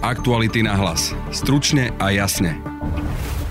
Aktuality na hlas. Stručne a jasne.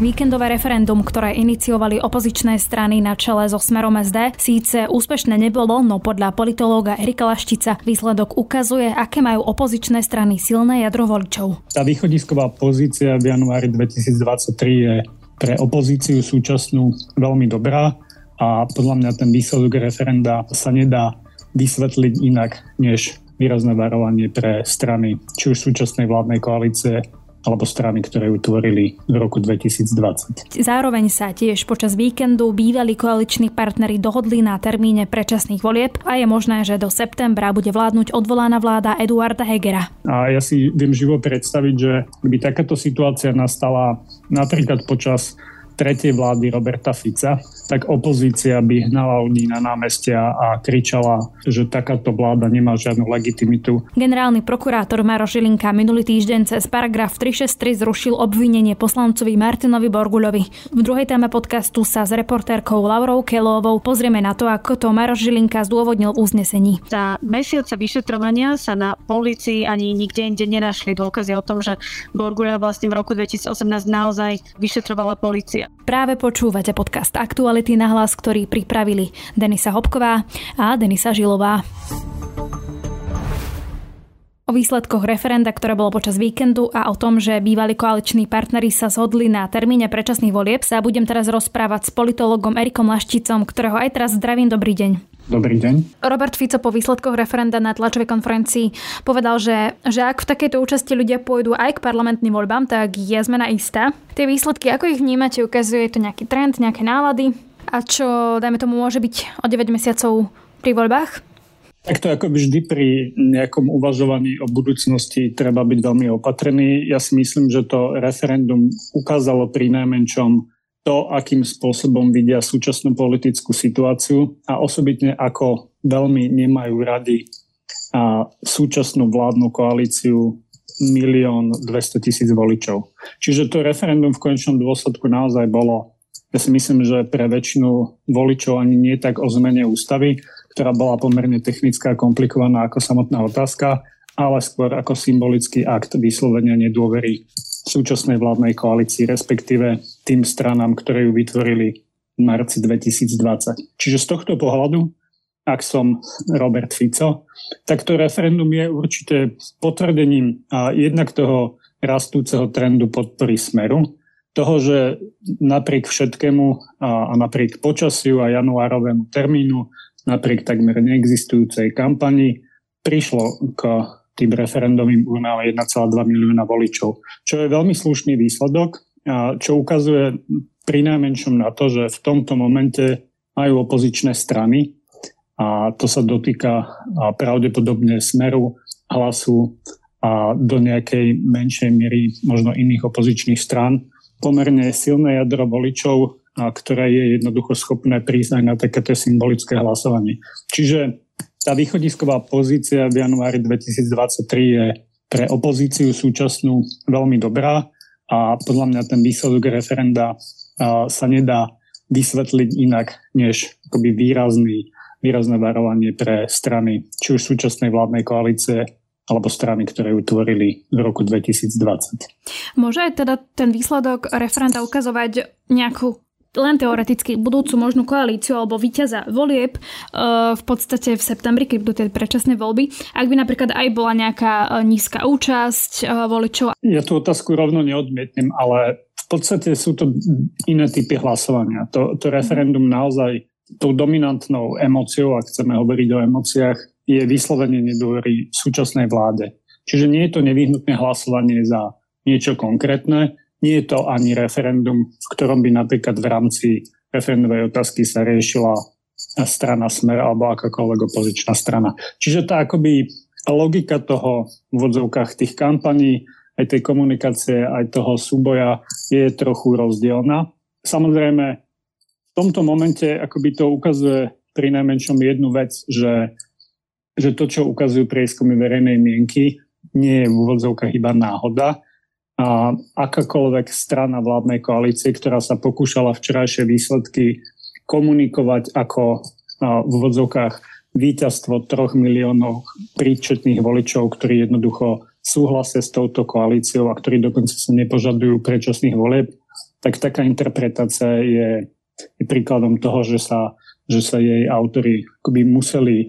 Víkendové referendum, ktoré iniciovali opozičné strany na čele so Smerom SD, síce úspešné nebolo, no podľa politológa Erika Laštica výsledok ukazuje, aké majú opozičné strany silné jadro voličov. Tá východisková pozícia v januári 2023 je pre opozíciu súčasnú veľmi dobrá a podľa mňa ten výsledok referenda sa nedá vysvetliť inak, než výrazné varovanie pre strany, či už súčasnej vládnej koalície, alebo strany, ktoré ju tvorili v roku 2020. Zároveň sa tiež počas víkendu bývalí koaliční partnery dohodli na termíne predčasných volieb a je možné, že do septembra bude vládnuť odvolaná vláda Eduarda Hegera. A ja si viem živo predstaviť, že by takáto situácia nastala napríklad počas tretej vlády Roberta Fica, tak opozícia by hnala ľudí na námestia a kričala, že takáto vláda nemá žiadnu legitimitu. Generálny prokurátor Maro Žilinka minulý týždeň cez paragraf 363 zrušil obvinenie poslancovi Martinovi Borguľovi. V druhej téme podcastu sa s reportérkou Laurou Kelovou pozrieme na to, ako to Maro Žilinka zdôvodnil v uznesení. Za mesiaca vyšetrovania sa na policii ani nikde inde nenašli dôkazy o tom, že Borguľa vlastne v roku 2018 naozaj vyšetrovala policia. Práve počúvate podcast Aktuality na hlas, ktorý pripravili Denisa Hopková a Denisa Žilová. O výsledkoch referenda, ktoré bolo počas víkendu a o tom, že bývalí koaliční partnery sa zhodli na termíne predčasných volieb, sa budem teraz rozprávať s politologom Erikom Lašticom, ktorého aj teraz zdravím. Dobrý deň. Dobrý deň. Robert Fico po výsledkoch referenda na tlačovej konferencii povedal, že, že ak v takejto účasti ľudia pôjdu aj k parlamentným voľbám, tak je zmena istá. Tie výsledky, ako ich vnímate, ukazuje to nejaký trend, nejaké nálady? A čo, dajme tomu, môže byť o 9 mesiacov pri voľbách? Tak to ako vždy pri nejakom uvažovaní o budúcnosti treba byť veľmi opatrný. Ja si myslím, že to referendum ukázalo pri najmenšom to, akým spôsobom vidia súčasnú politickú situáciu a osobitne ako veľmi nemajú rady a súčasnú vládnu koalíciu milión 200 tisíc voličov. Čiže to referendum v konečnom dôsledku naozaj bolo, ja si myslím, že pre väčšinu voličov ani nie tak o zmene ústavy, ktorá bola pomerne technická a komplikovaná ako samotná otázka, ale skôr ako symbolický akt vyslovenia nedôvery súčasnej vládnej koalícii, respektíve tým stranám, ktoré ju vytvorili v marci 2020. Čiže z tohto pohľadu, ak som Robert Fico, tak to referendum je určite potvrdením a jednak toho rastúceho trendu podpory smeru, toho, že napriek všetkému a, napriek počasiu a januárovému termínu, napriek takmer neexistujúcej kampani, prišlo k tým referendovým urnám 1,2 milióna voličov, čo je veľmi slušný výsledok, čo ukazuje pri najmenšom na to, že v tomto momente majú opozičné strany a to sa dotýka pravdepodobne smeru, hlasu a do nejakej menšej miery možno iných opozičných strán. Pomerne silné jadro voličov, ktoré je jednoducho schopné prísť aj na takéto symbolické hlasovanie. Čiže tá východisková pozícia v januári 2023 je pre opozíciu súčasnú veľmi dobrá a podľa mňa ten výsledok referenda sa nedá vysvetliť inak, než akoby výrazný, výrazné varovanie pre strany, či už súčasnej vládnej koalície, alebo strany, ktoré ju tvorili v roku 2020. Môže aj teda ten výsledok referenda ukazovať nejakú len teoreticky budúcu možnú koalíciu alebo víťaza volieb uh, v podstate v septembri, keď budú tie predčasné voľby, ak by napríklad aj bola nejaká uh, nízka účasť uh, voličov. Ja tú otázku rovno neodmietnem, ale v podstate sú to iné typy hlasovania. To, to referendum naozaj tou dominantnou emóciou, ak chceme hovoriť o emóciách, je vyslovenie nedôvery súčasnej vláde. Čiže nie je to nevyhnutné hlasovanie za niečo konkrétne, nie je to ani referendum, v ktorom by napríklad v rámci referendovej otázky sa riešila strana Smer alebo akákoľvek opozičná strana. Čiže tá akoby logika toho v vodzovkách tých kampaní, aj tej komunikácie, aj toho súboja je trochu rozdielna. Samozrejme, v tomto momente akoby to ukazuje pri najmenšom jednu vec, že, že to, čo ukazujú prieskumy verejnej mienky, nie je v úvodzovkách iba náhoda, a akákoľvek strana vládnej koalície, ktorá sa pokúšala včerajšie výsledky komunikovať ako v vodzovkách víťazstvo troch miliónov príčetných voličov, ktorí jednoducho súhlasia s touto koalíciou a ktorí dokonca sa nepožadujú predčasných volieb, tak taká interpretácia je, je príkladom toho, že sa, že sa jej autory akoby museli,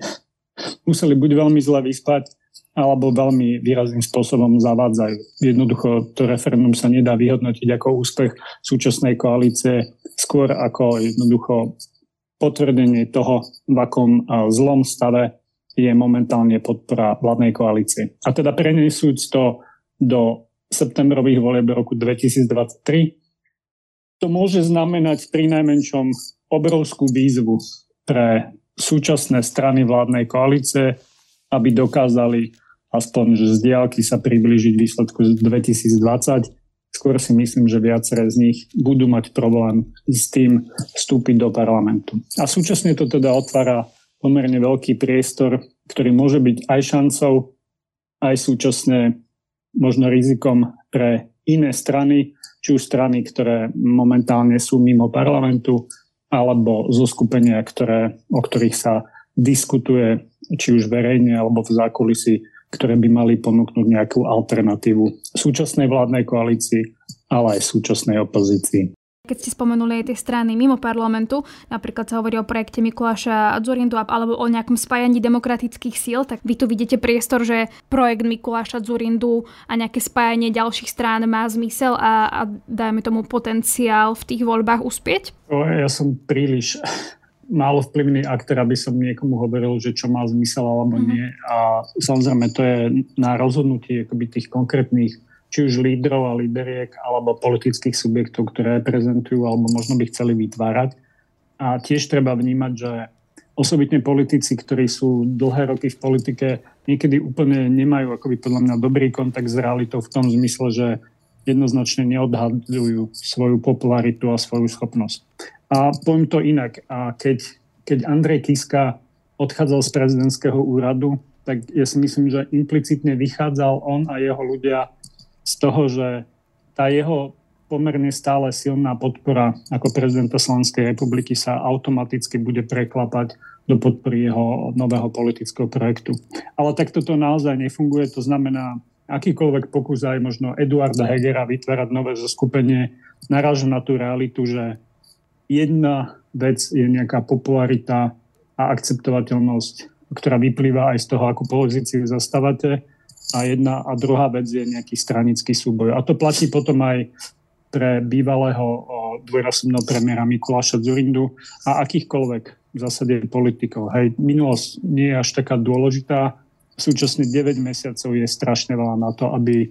museli buď veľmi zle vyspať, alebo veľmi výrazným spôsobom zavádzajú. Jednoducho to referendum sa nedá vyhodnotiť ako úspech súčasnej koalície, skôr ako jednoducho potvrdenie toho, v akom zlom stave je momentálne podpora vládnej koalície. A teda prenesúc to do septembrových volieb roku 2023, to môže znamenať pri najmenšom obrovskú výzvu pre súčasné strany vládnej koalície, aby dokázali aspoň že z diálky sa priblížiť výsledku z 2020. Skôr si myslím, že viaceré z nich budú mať problém s tým vstúpiť do parlamentu. A súčasne to teda otvára pomerne veľký priestor, ktorý môže byť aj šancou, aj súčasne možno rizikom pre iné strany, či už strany, ktoré momentálne sú mimo parlamentu, alebo zo skupenia, ktoré, o ktorých sa diskutuje či už verejne alebo v zákulisí, ktoré by mali ponúknuť nejakú alternatívu súčasnej vládnej koalícii, ale aj súčasnej opozícii. Keď ste spomenuli aj tie strany mimo parlamentu, napríklad sa hovorí o projekte Mikuláša Zurindu alebo o nejakom spájaní demokratických síl, tak vy tu vidíte priestor, že projekt Mikuláša Zurindu a nejaké spájanie ďalších strán má zmysel a, a dajme tomu potenciál v tých voľbách uspieť? Ja som príliš málo vplyvný aktér, aby som niekomu hovoril, že čo má zmysel alebo mm-hmm. nie. A samozrejme to je na rozhodnutie akoby tých konkrétnych či už lídrov a líderiek alebo politických subjektov, ktoré reprezentujú alebo možno by chceli vytvárať. A tiež treba vnímať, že osobitne politici, ktorí sú dlhé roky v politike, niekedy úplne nemajú akoby podľa mňa dobrý kontakt s realitou v tom zmysle, že jednoznačne neodhadujú svoju popularitu a svoju schopnosť. A poviem to inak. A keď, keď Andrej Kiska odchádzal z prezidentského úradu, tak ja si myslím, že implicitne vychádzal on a jeho ľudia z toho, že tá jeho pomerne stále silná podpora ako prezidenta Slovenskej republiky sa automaticky bude preklapať do podpory jeho nového politického projektu. Ale takto to naozaj nefunguje. To znamená, akýkoľvek pokus aj možno Eduarda Hegera vytvárať nové zoskupenie naráža na tú realitu, že jedna vec je nejaká popularita a akceptovateľnosť, ktorá vyplýva aj z toho, akú pozíciu zastávate. A jedna a druhá vec je nejaký stranický súboj. A to platí potom aj pre bývalého dvojnásobného premiéra Mikuláša Zurindu a akýchkoľvek v zásade politikov. Hej, minulosť nie je až taká dôležitá. Súčasne 9 mesiacov je strašne veľa na to, aby,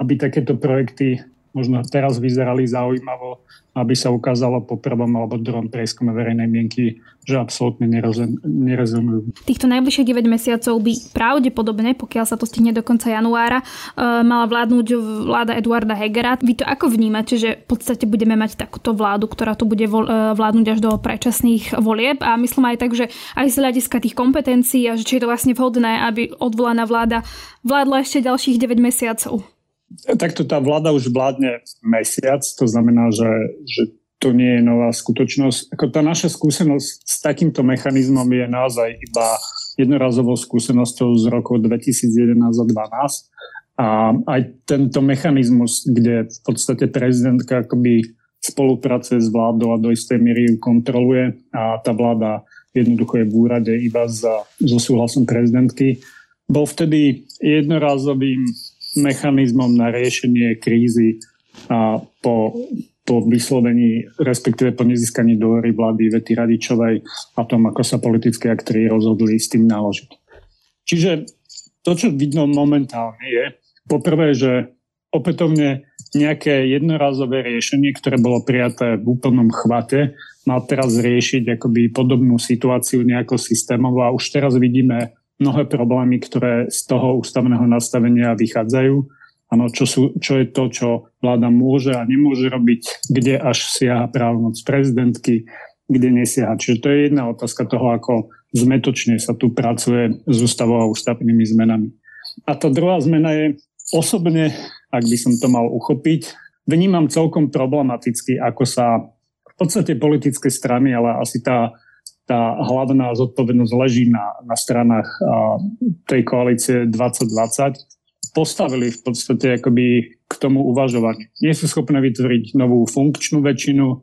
aby takéto projekty možno teraz vyzerali zaujímavo, aby sa ukázalo po prvom alebo druhom prieskume verejnej mienky, že absolútne nerezonujú. Týchto najbližších 9 mesiacov by pravdepodobne, pokiaľ sa to stihne do konca januára, uh, mala vládnuť vláda Eduarda Hegera. Vy to ako vnímate, že v podstate budeme mať takúto vládu, ktorá tu bude uh, vládnuť až do predčasných volieb a myslím aj tak, že aj z hľadiska tých kompetencií a že či je to vlastne vhodné, aby odvolaná vláda vládla ešte ďalších 9 mesiacov. Takto tá vláda už vládne mesiac, to znamená, že, že to nie je nová skutočnosť. Ako tá naša skúsenosť s takýmto mechanizmom je naozaj iba jednorazovou skúsenosťou z roku 2011 a 2012. A aj tento mechanizmus, kde v podstate prezidentka akoby spolupracuje s vládou a do istej miery ju kontroluje a tá vláda jednoducho je v úrade iba za, so súhlasom prezidentky, bol vtedy jednorazovým mechanizmom na riešenie krízy a po, po vyslovení, respektíve po nezískaní dôvery vlády Vety Radičovej a tom, ako sa politické aktéry rozhodli s tým naložiť. Čiže to, čo vidno momentálne je, poprvé, že opätovne nejaké jednorazové riešenie, ktoré bolo prijaté v úplnom chvate, mal teraz riešiť akoby podobnú situáciu nejako systémovo a už teraz vidíme mnohé problémy, ktoré z toho ústavného nastavenia vychádzajú. Ano, čo, sú, čo je to, čo vláda môže a nemôže robiť, kde až siaha právomoc prezidentky, kde nesiaha. Čiže to je jedna otázka toho, ako zmetočne sa tu pracuje s ústavou a ústavnými zmenami. A tá druhá zmena je osobne, ak by som to mal uchopiť, vnímam celkom problematicky, ako sa v podstate politické strany, ale asi tá tá hlavná zodpovednosť leží na, na stranách a, tej koalície 2020, postavili v podstate akoby k tomu uvažovaniu. Nie sú schopné vytvoriť novú funkčnú väčšinu,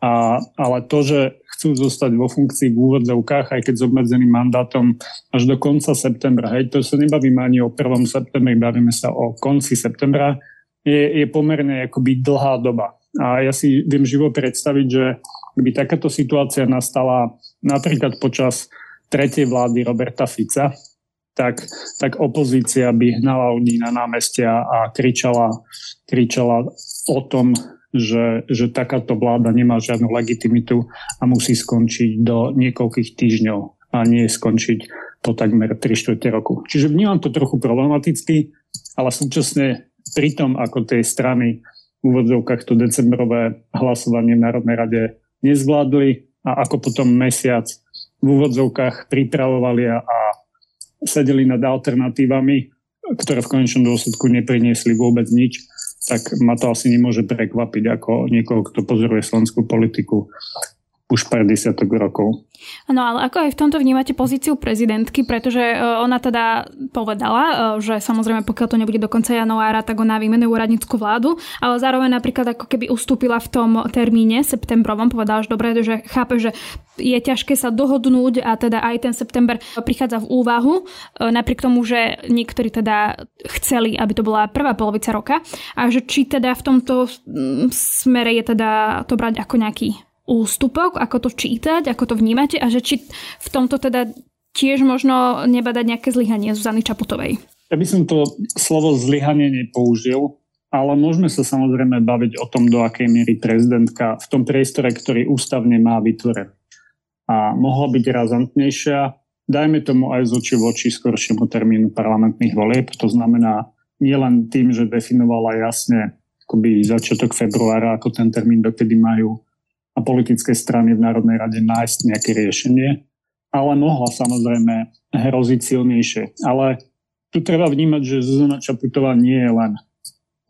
a, ale to, že chcú zostať vo funkcii v úvodzovkách, aj keď s obmedzeným mandátom až do konca septembra, hej, to sa nebavíme ani o 1. septembri, bavíme sa o konci septembra, je, je pomerne akoby dlhá doba. A ja si viem živo predstaviť, že by takáto situácia nastala napríklad počas tretej vlády Roberta Fica, tak, tak opozícia by hnala ľudí na námestia a kričala, kričala o tom, že, že takáto vláda nemá žiadnu legitimitu a musí skončiť do niekoľkých týždňov a nie skončiť po takmer 3 čtvrte roku. Čiže vnímam to trochu problematicky, ale súčasne pri tom, ako tej strany v úvodzovkách to decembrové hlasovanie v Národnej rade nezvládli a ako potom mesiac v úvodzovkách pripravovali a, a sedeli nad alternatívami, ktoré v konečnom dôsledku nepriniesli vôbec nič, tak ma to asi nemôže prekvapiť ako niekoho, kto pozoruje slovenskú politiku už pár desiatok rokov. No ale ako aj v tomto vnímate pozíciu prezidentky, pretože e, ona teda povedala, e, že samozrejme pokiaľ to nebude do konca januára, tak ona vymenuje úradnícku vládu, ale zároveň napríklad ako keby ustúpila v tom termíne septembrovom, povedala, že dobre, že chápe, že je ťažké sa dohodnúť a teda aj ten september prichádza v úvahu, e, napriek tomu, že niektorí teda chceli, aby to bola prvá polovica roka a že či teda v tomto smere je teda to brať ako nejaký ústupok, ako to čítať, ako to vnímate a že či v tomto teda tiež možno nebadať nejaké zlyhanie Zuzany Čaputovej. Ja by som to slovo zlyhanie nepoužil, ale môžeme sa samozrejme baviť o tom, do akej miery prezidentka v tom priestore, ktorý ústavne má vytvorený. A mohla byť razantnejšia, dajme tomu aj z oči v oči skoršiemu termínu parlamentných volieb. To znamená nielen tým, že definovala jasne akoby začiatok februára ako ten termín, dokedy majú a politické strany v Národnej rade nájsť nejaké riešenie, ale mohla samozrejme hroziť silnejšie. Ale tu treba vnímať, že Zuzana Čaputová nie je len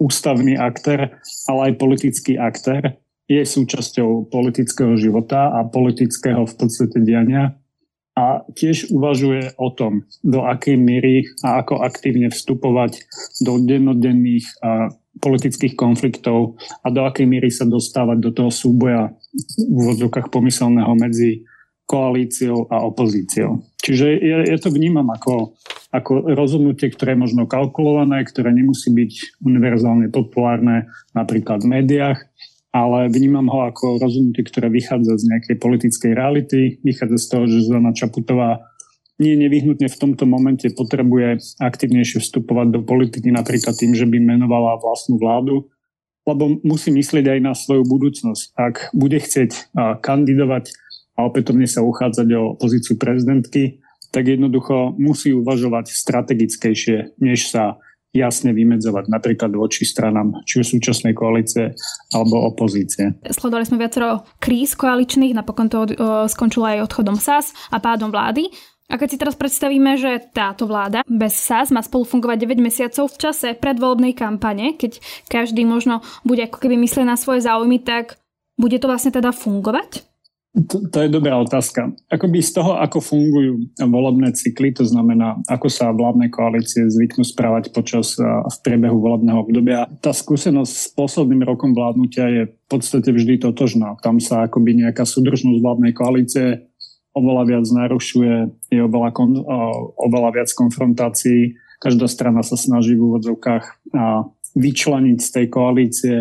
ústavný aktér, ale aj politický aktér. Je súčasťou politického života a politického v podstate diania a tiež uvažuje o tom, do akej miery a ako aktívne vstupovať do dennodenných politických konfliktov a do akej miery sa dostávať do toho súboja v úvodzovkách pomyselného medzi koalíciou a opozíciou. Čiže ja, ja to vnímam ako, ako rozhodnutie, ktoré je možno kalkulované, ktoré nemusí byť univerzálne populárne napríklad v médiách, ale vnímam ho ako rozhodnutie, ktoré vychádza z nejakej politickej reality, vychádza z toho, že Zuzana Čaputová nie nevyhnutne v tomto momente potrebuje aktívnejšie vstupovať do politiky napríklad tým, že by menovala vlastnú vládu, lebo musí myslieť aj na svoju budúcnosť. Ak bude chcieť kandidovať a opätovne sa uchádzať o pozíciu prezidentky, tak jednoducho musí uvažovať strategickejšie, než sa jasne vymedzovať napríklad voči stranám, či už súčasnej koalície alebo opozície. Sledovali sme viacero kríz koaličných, napokon to skončilo aj odchodom SAS a pádom vlády. A keď si teraz predstavíme, že táto vláda bez SAS má spolu fungovať 9 mesiacov v čase predvolebnej kampane, keď každý možno bude ako keby myslieť na svoje záujmy, tak bude to vlastne teda fungovať? To, to je dobrá otázka. Akoby z toho, ako fungujú volebné cykly, to znamená, ako sa vládne koalície zvyknú správať počas v priebehu volebného obdobia, tá skúsenosť s posledným rokom vládnutia je v podstate vždy totožná. Tam sa akoby nejaká súdržnosť vládnej koalície oveľa viac narušuje, je oveľa, kon, oveľa viac konfrontácií. Každá strana sa snaží v úvodzovkách vyčleniť z tej koalície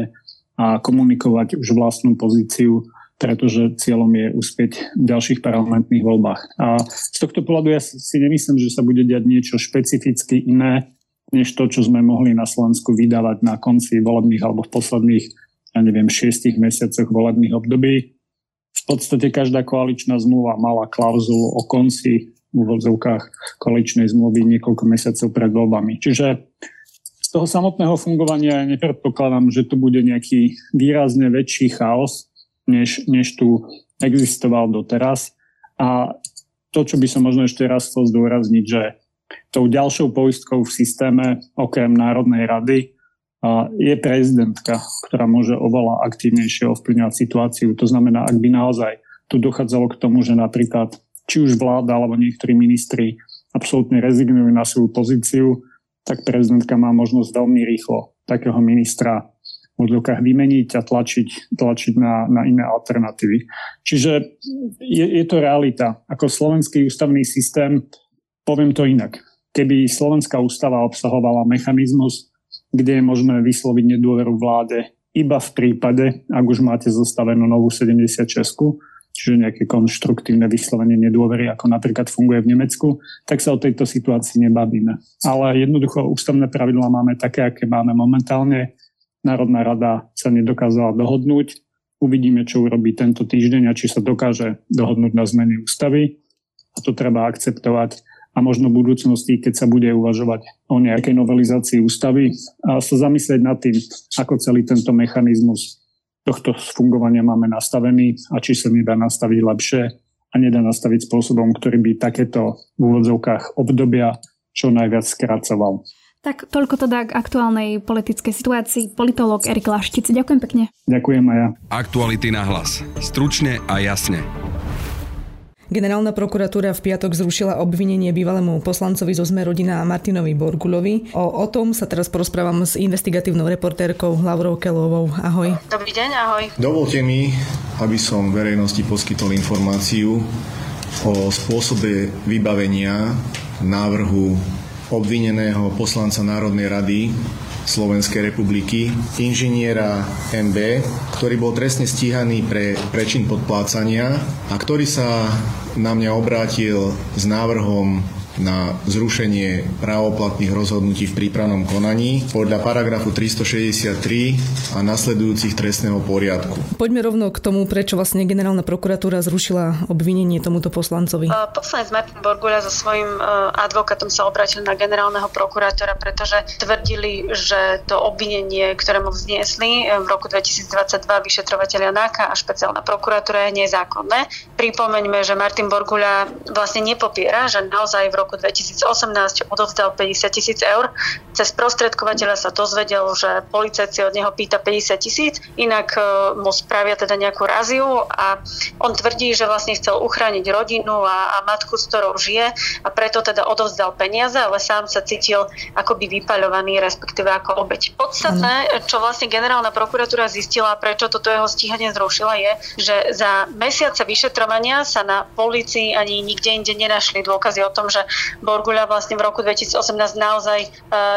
a komunikovať už vlastnú pozíciu, pretože cieľom je uspieť v ďalších parlamentných voľbách. A z tohto pohľadu ja si nemyslím, že sa bude diať niečo špecificky iné, než to, čo sme mohli na Slovensku vydávať na konci volebných alebo v posledných, ja neviem, šiestich mesiacoch volebných období podstate každá koaličná zmluva mala klauzulu o konci v úvodzovkách koaličnej zmluvy niekoľko mesiacov pred voľbami. Čiže z toho samotného fungovania ja nepredpokladám, že tu bude nejaký výrazne väčší chaos, než, než tu existoval doteraz. A to, čo by som možno ešte raz chcel zdôrazniť, že tou ďalšou poistkou v systéme, okrem Národnej rady, je prezidentka, ktorá môže oveľa aktívnejšie ovplyvňovať situáciu. To znamená, ak by naozaj tu dochádzalo k tomu, že napríklad či už vláda alebo niektorí ministri absolútne rezignujú na svoju pozíciu, tak prezidentka má možnosť veľmi rýchlo takého ministra v odľukách vymeniť a tlačiť, tlačiť na, na iné alternatívy. Čiže je, je to realita. Ako slovenský ústavný systém, poviem to inak. Keby slovenská ústava obsahovala mechanizmus, kde je možné vysloviť nedôveru vláde iba v prípade, ak už máte zostavenú novú 76 čiže nejaké konštruktívne vyslovenie nedôvery, ako napríklad funguje v Nemecku, tak sa o tejto situácii nebavíme. Ale jednoducho ústavné pravidlá máme také, aké máme momentálne. Národná rada sa nedokázala dohodnúť. Uvidíme, čo urobí tento týždeň a či sa dokáže dohodnúť na zmeny ústavy. A to treba akceptovať a možno v budúcnosti, keď sa bude uvažovať o nejakej novelizácii ústavy, a sa zamyslieť nad tým, ako celý tento mechanizmus tohto fungovania máme nastavený a či sa nedá nastaviť lepšie a nedá nastaviť spôsobom, ktorý by takéto v úvodzovkách obdobia čo najviac skracoval. Tak toľko teda k aktuálnej politickej situácii. Politolog Erik Laštic. Ďakujem pekne. Ďakujem aj ja. Aktuality na hlas. Stručne a jasne. Generálna prokuratúra v piatok zrušila obvinenie bývalému poslancovi zo Sme rodina Martinovi Borgulovi. O, o tom sa teraz porozprávam s investigatívnou reportérkou Laurou Kelovou. Ahoj. Dobrý deň, ahoj. Dovolte mi, aby som verejnosti poskytol informáciu o spôsobe vybavenia návrhu obvineného poslanca Národnej rady Slovenskej republiky, inžiniera MB, ktorý bol trestne stíhaný pre prečin podplácania a ktorý sa na mňa obrátil s návrhom na zrušenie právoplatných rozhodnutí v prípravnom konaní podľa paragrafu 363 a nasledujúcich trestného poriadku. Poďme rovno k tomu, prečo vlastne generálna prokuratúra zrušila obvinenie tomuto poslancovi. Poslanec Martin Borguľa so svojím e, advokátom sa obratil na generálneho prokurátora, pretože tvrdili, že to obvinenie, ktoré mu vzniesli e, v roku 2022 vyšetrovateľia NAKA a špeciálna prokuratúra je nezákonné. Pripomeňme, že Martin Borguľa vlastne nepopiera, že naozaj v roku roku 2018 odovzdal 50 tisíc eur. Cez prostredkovateľa sa dozvedel, že policajt si od neho pýta 50 tisíc, inak e, mu spravia teda nejakú raziu a on tvrdí, že vlastne chcel uchrániť rodinu a, a matku, s ktorou žije a preto teda odovzdal peniaze, ale sám sa cítil akoby vypaľovaný, respektíve ako obeď. Podstatné, čo vlastne generálna prokuratúra zistila, prečo toto jeho stíhanie zrušila, je, že za mesiace vyšetrovania sa na policii ani nikde inde nenašli dôkazy o tom, že Borguľa vlastne v roku 2018 naozaj e,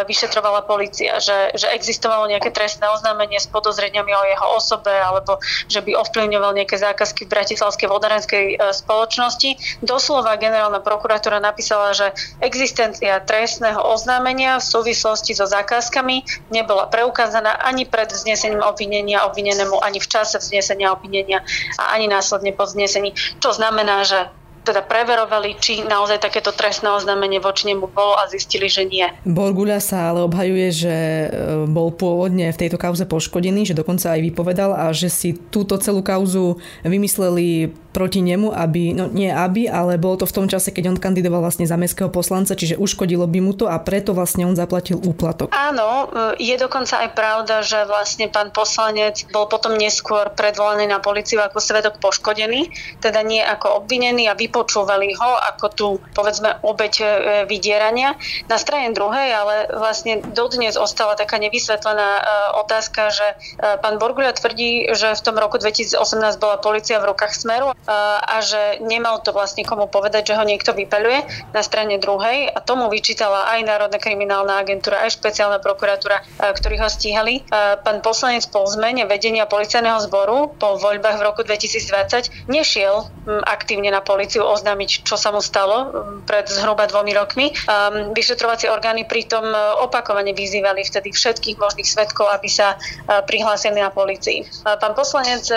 vyšetrovala policia, že, že existovalo nejaké trestné oznámenie s podozreniami o jeho osobe alebo že by ovplyvňoval nejaké zákazky v Bratislavskej vodárenskej e, spoločnosti. Doslova generálna prokuratúra napísala, že existencia trestného oznámenia v súvislosti so zákazkami nebola preukázaná ani pred vznesením obvinenia obvinenému, ani v čase vznesenia obvinenia a ani následne po vznesení. Čo znamená, že teda preverovali, či naozaj takéto trestné oznámenie voči nemu bolo a zistili, že nie. Borguľa sa ale obhajuje, že e, bol pôvodne v tejto kauze poškodený, že dokonca aj vypovedal a že si túto celú kauzu vymysleli proti nemu, aby, no nie aby, ale bolo to v tom čase, keď on kandidoval vlastne za mestského poslanca, čiže uškodilo by mu to a preto vlastne on zaplatil úplatok. Áno, e, je dokonca aj pravda, že vlastne pán poslanec bol potom neskôr predvolaný na policiu ako svedok poškodený, teda nie ako obvinený a vypočúvali ho ako tu povedzme obeď e, vydierania. Na strane druhej ale vlastne dodnes ostala taká nevysvetlená e, otázka, že pán Borgulia tvrdí, že v tom roku 2018 bola policia v rukách Smeru a že nemal to vlastne komu povedať, že ho niekto vypeľuje na strane druhej a tomu vyčítala aj Národná kriminálna agentúra, aj špeciálna prokuratúra, ktorí ho stíhali. Pán poslanec po zmene vedenia policajného zboru po voľbách v roku 2020 nešiel aktívne na policiu oznámiť, čo sa mu stalo pred zhruba dvomi rokmi. Vyšetrovacie orgány pritom e, opakovane vyzývali vtedy všetkých možných svetkov, aby sa prihlásili na policii. Pán poslanec e,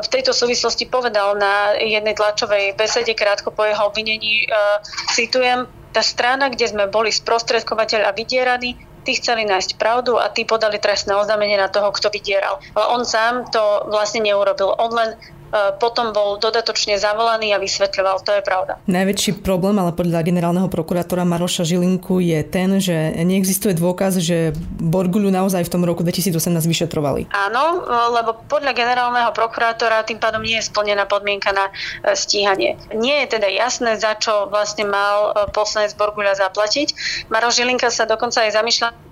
v tejto súvislosti povedal na jednej tlačovej besede krátko po jeho obvinení, uh, citujem, tá strana, kde sme boli sprostredkovateľ a vydieraní, tí chceli nájsť pravdu a tí podali trestné oznámenie na toho, kto vydieral. Ale on sám to vlastne neurobil. On len potom bol dodatočne zavolaný a vysvetľoval. To je pravda. Najväčší problém, ale podľa generálneho prokurátora Maroša Žilinku je ten, že neexistuje dôkaz, že Borguľu naozaj v tom roku 2018 vyšetrovali. Áno, lebo podľa generálneho prokurátora tým pádom nie je splnená podmienka na e, stíhanie. Nie je teda jasné, za čo vlastne mal e, poslanec Borguľa zaplatiť. Maroš Žilinka sa dokonca aj zamýšľa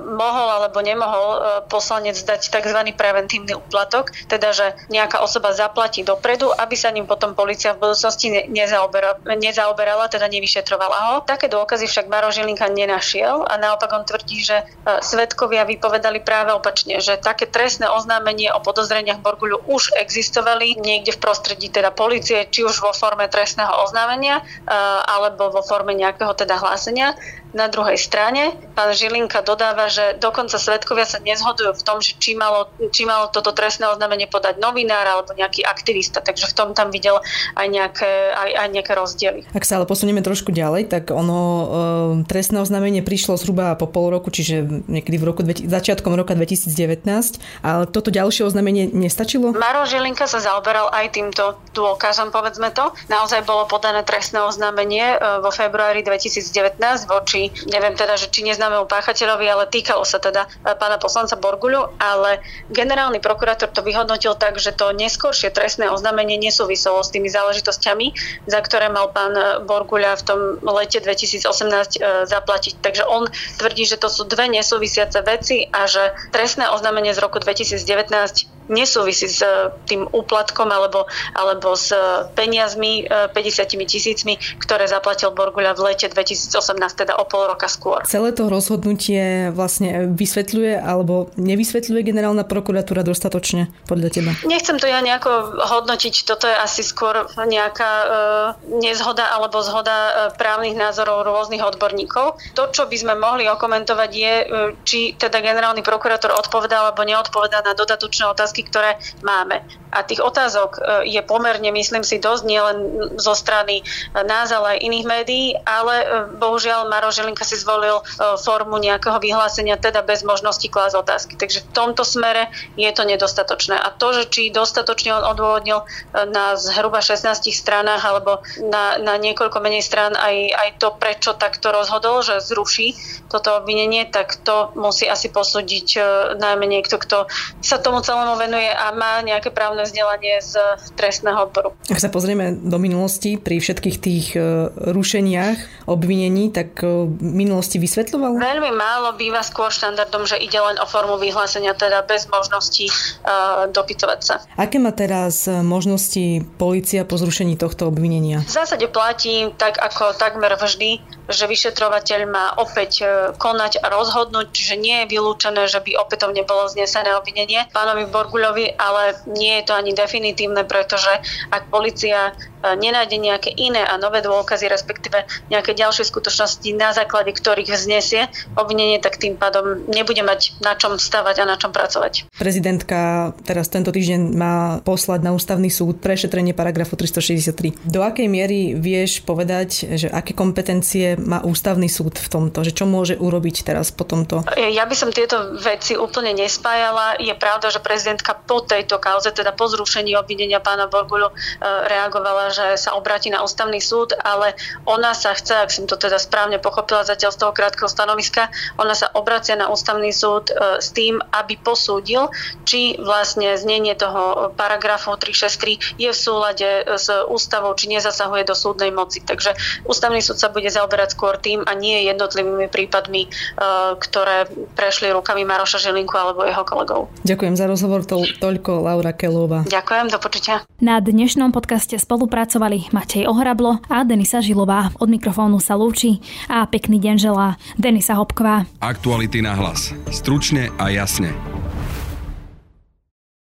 mohol alebo nemohol uh, poslanec dať tzv. preventívny úplatok, teda že nejaká osoba zaplatí dopredu, aby sa ním potom policia v budúcnosti ne- nezaoberala, nezaoberala, teda nevyšetrovala ho. Také dôkazy však Baro Žilinka nenašiel a naopak on tvrdí, že uh, svetkovia vypovedali práve opačne, že také trestné oznámenie o podozreniach Borguľu už existovali niekde v prostredí teda policie, či už vo forme trestného oznámenia alebo vo forme nejakého teda hlásenia na druhej strane pán Žilinka dodáva, že dokonca svetkovia sa nezhodujú v tom, že či malo, či malo toto trestné oznámenie podať novinár alebo nejaký aktivista. Takže v tom tam videl aj nejaké, aj, aj nejaké rozdiely. Ak sa ale posunieme trošku ďalej, tak ono e, trestné oznámenie prišlo zhruba po pol roku, čiže niekedy v roku, začiatkom roka 2019, ale toto ďalšie oznámenie nestačilo? Maro Žilinka sa zaoberal aj týmto dôkazom, povedzme to. Naozaj bolo podané trestné oznámenie e, vo februári 2019 voči neviem teda, že či neznámemu páchateľovi, ale týkalo sa teda e, pána poslanca Borguľu, ale generálny prokurátor to vyhodnotil tak, že to neskôršie trestné oznámenie nesúviselo s tými záležitosťami, za ktoré mal pán e, Borguľa v tom lete 2018 e, zaplatiť. Takže on tvrdí, že to sú dve nesúvisiace veci a že trestné oznámenie z roku 2019 nesúvisí s eh, tým úplatkom alebo, alebo s eh, peniazmi 50 eh, tisícmi, ktoré zaplatil Borguľa v lete 2018, teda o pol roka skôr. Celé to rozhodnutie vlastne vysvetľuje alebo nevysvetľuje generálna prokuratúra dostatočne podľa teba? Nechcem to ja nejako hodnotiť, toto je asi skôr nejaká e, nezhoda alebo zhoda právnych názorov rôznych odborníkov. To, čo by sme mohli okomentovať je, či teda generálny prokurátor odpovedá alebo neodpovedá na dodatočné otázky otázky, ktoré máme. A tých otázok e, je pomerne, myslím si, dosť nielen zo strany e, nás, ale aj iných médií, ale e, bohužiaľ Maro Žilinka si zvolil formu nejakého vyhlásenia, teda bez možnosti klásť otázky. Takže v tomto smere je to nedostatočné. A to, že či dostatočne on odôvodnil na zhruba 16 stranách alebo na, na niekoľko menej strán aj, aj to, prečo takto rozhodol, že zruší toto obvinenie, tak to musí asi posúdiť najmä niekto, kto sa tomu celému venuje a má nejaké právne vzdelanie z trestného odboru. Ak sa pozrieme do minulosti, pri všetkých tých e, rušeniach obvinení, tak e, v minulosti vysvetľoval? Veľmi málo býva skôr štandardom, že ide len o formu vyhlásenia, teda bez možnosti uh, dopytovať sa. Aké má teraz možnosti policia po zrušení tohto obvinenia? V zásade platí tak ako takmer vždy, že vyšetrovateľ má opäť konať a rozhodnúť, že nie je vylúčené, že by opätovne bolo znesené obvinenie pánovi Borguľovi, ale nie je to ani definitívne, pretože ak policia nenájde nejaké iné a nové dôkazy, respektíve nejaké ďalšie skutočnosti, na základe ktorých vznesie obvinenie, tak tým pádom nebude mať na čom stavať a na čom pracovať. Prezidentka teraz tento týždeň má poslať na ústavný súd prešetrenie paragrafu 363. Do akej miery vieš povedať, že aké kompetencie má ústavný súd v tomto, že čo môže urobiť teraz po tomto? Ja by som tieto veci úplne nespájala. Je pravda, že prezidentka po tejto kauze, teda po zrušení obvinenia pána Borguľu, e, reagovala, že sa obráti na ústavný súd, ale ona sa chce, ak som to teda správne pochopila zatiaľ z toho krátkeho stanoviska, ona sa obracia na ústavný súd e, s tým, aby posúdil, či vlastne znenie toho paragrafu 363 je v súlade s ústavou, či nezasahuje do súdnej moci. Takže ústavný súd sa bude zaoberať skôr tým a nie jednotlivými prípadmi, e, ktoré prešli rukami Maroša Žilinku alebo jeho kolegov. Ďakujem za rozhovor, to, toľko Laura Kelová. Ďakujem, do počutia. Na dnešnom podcaste spolupráce pracovali Matej Ohrablo a Denisa Žilová. Od mikrofónu sa lúči a pekný deň želá Denisa Hopková. Aktuality na hlas. Stručne a jasne.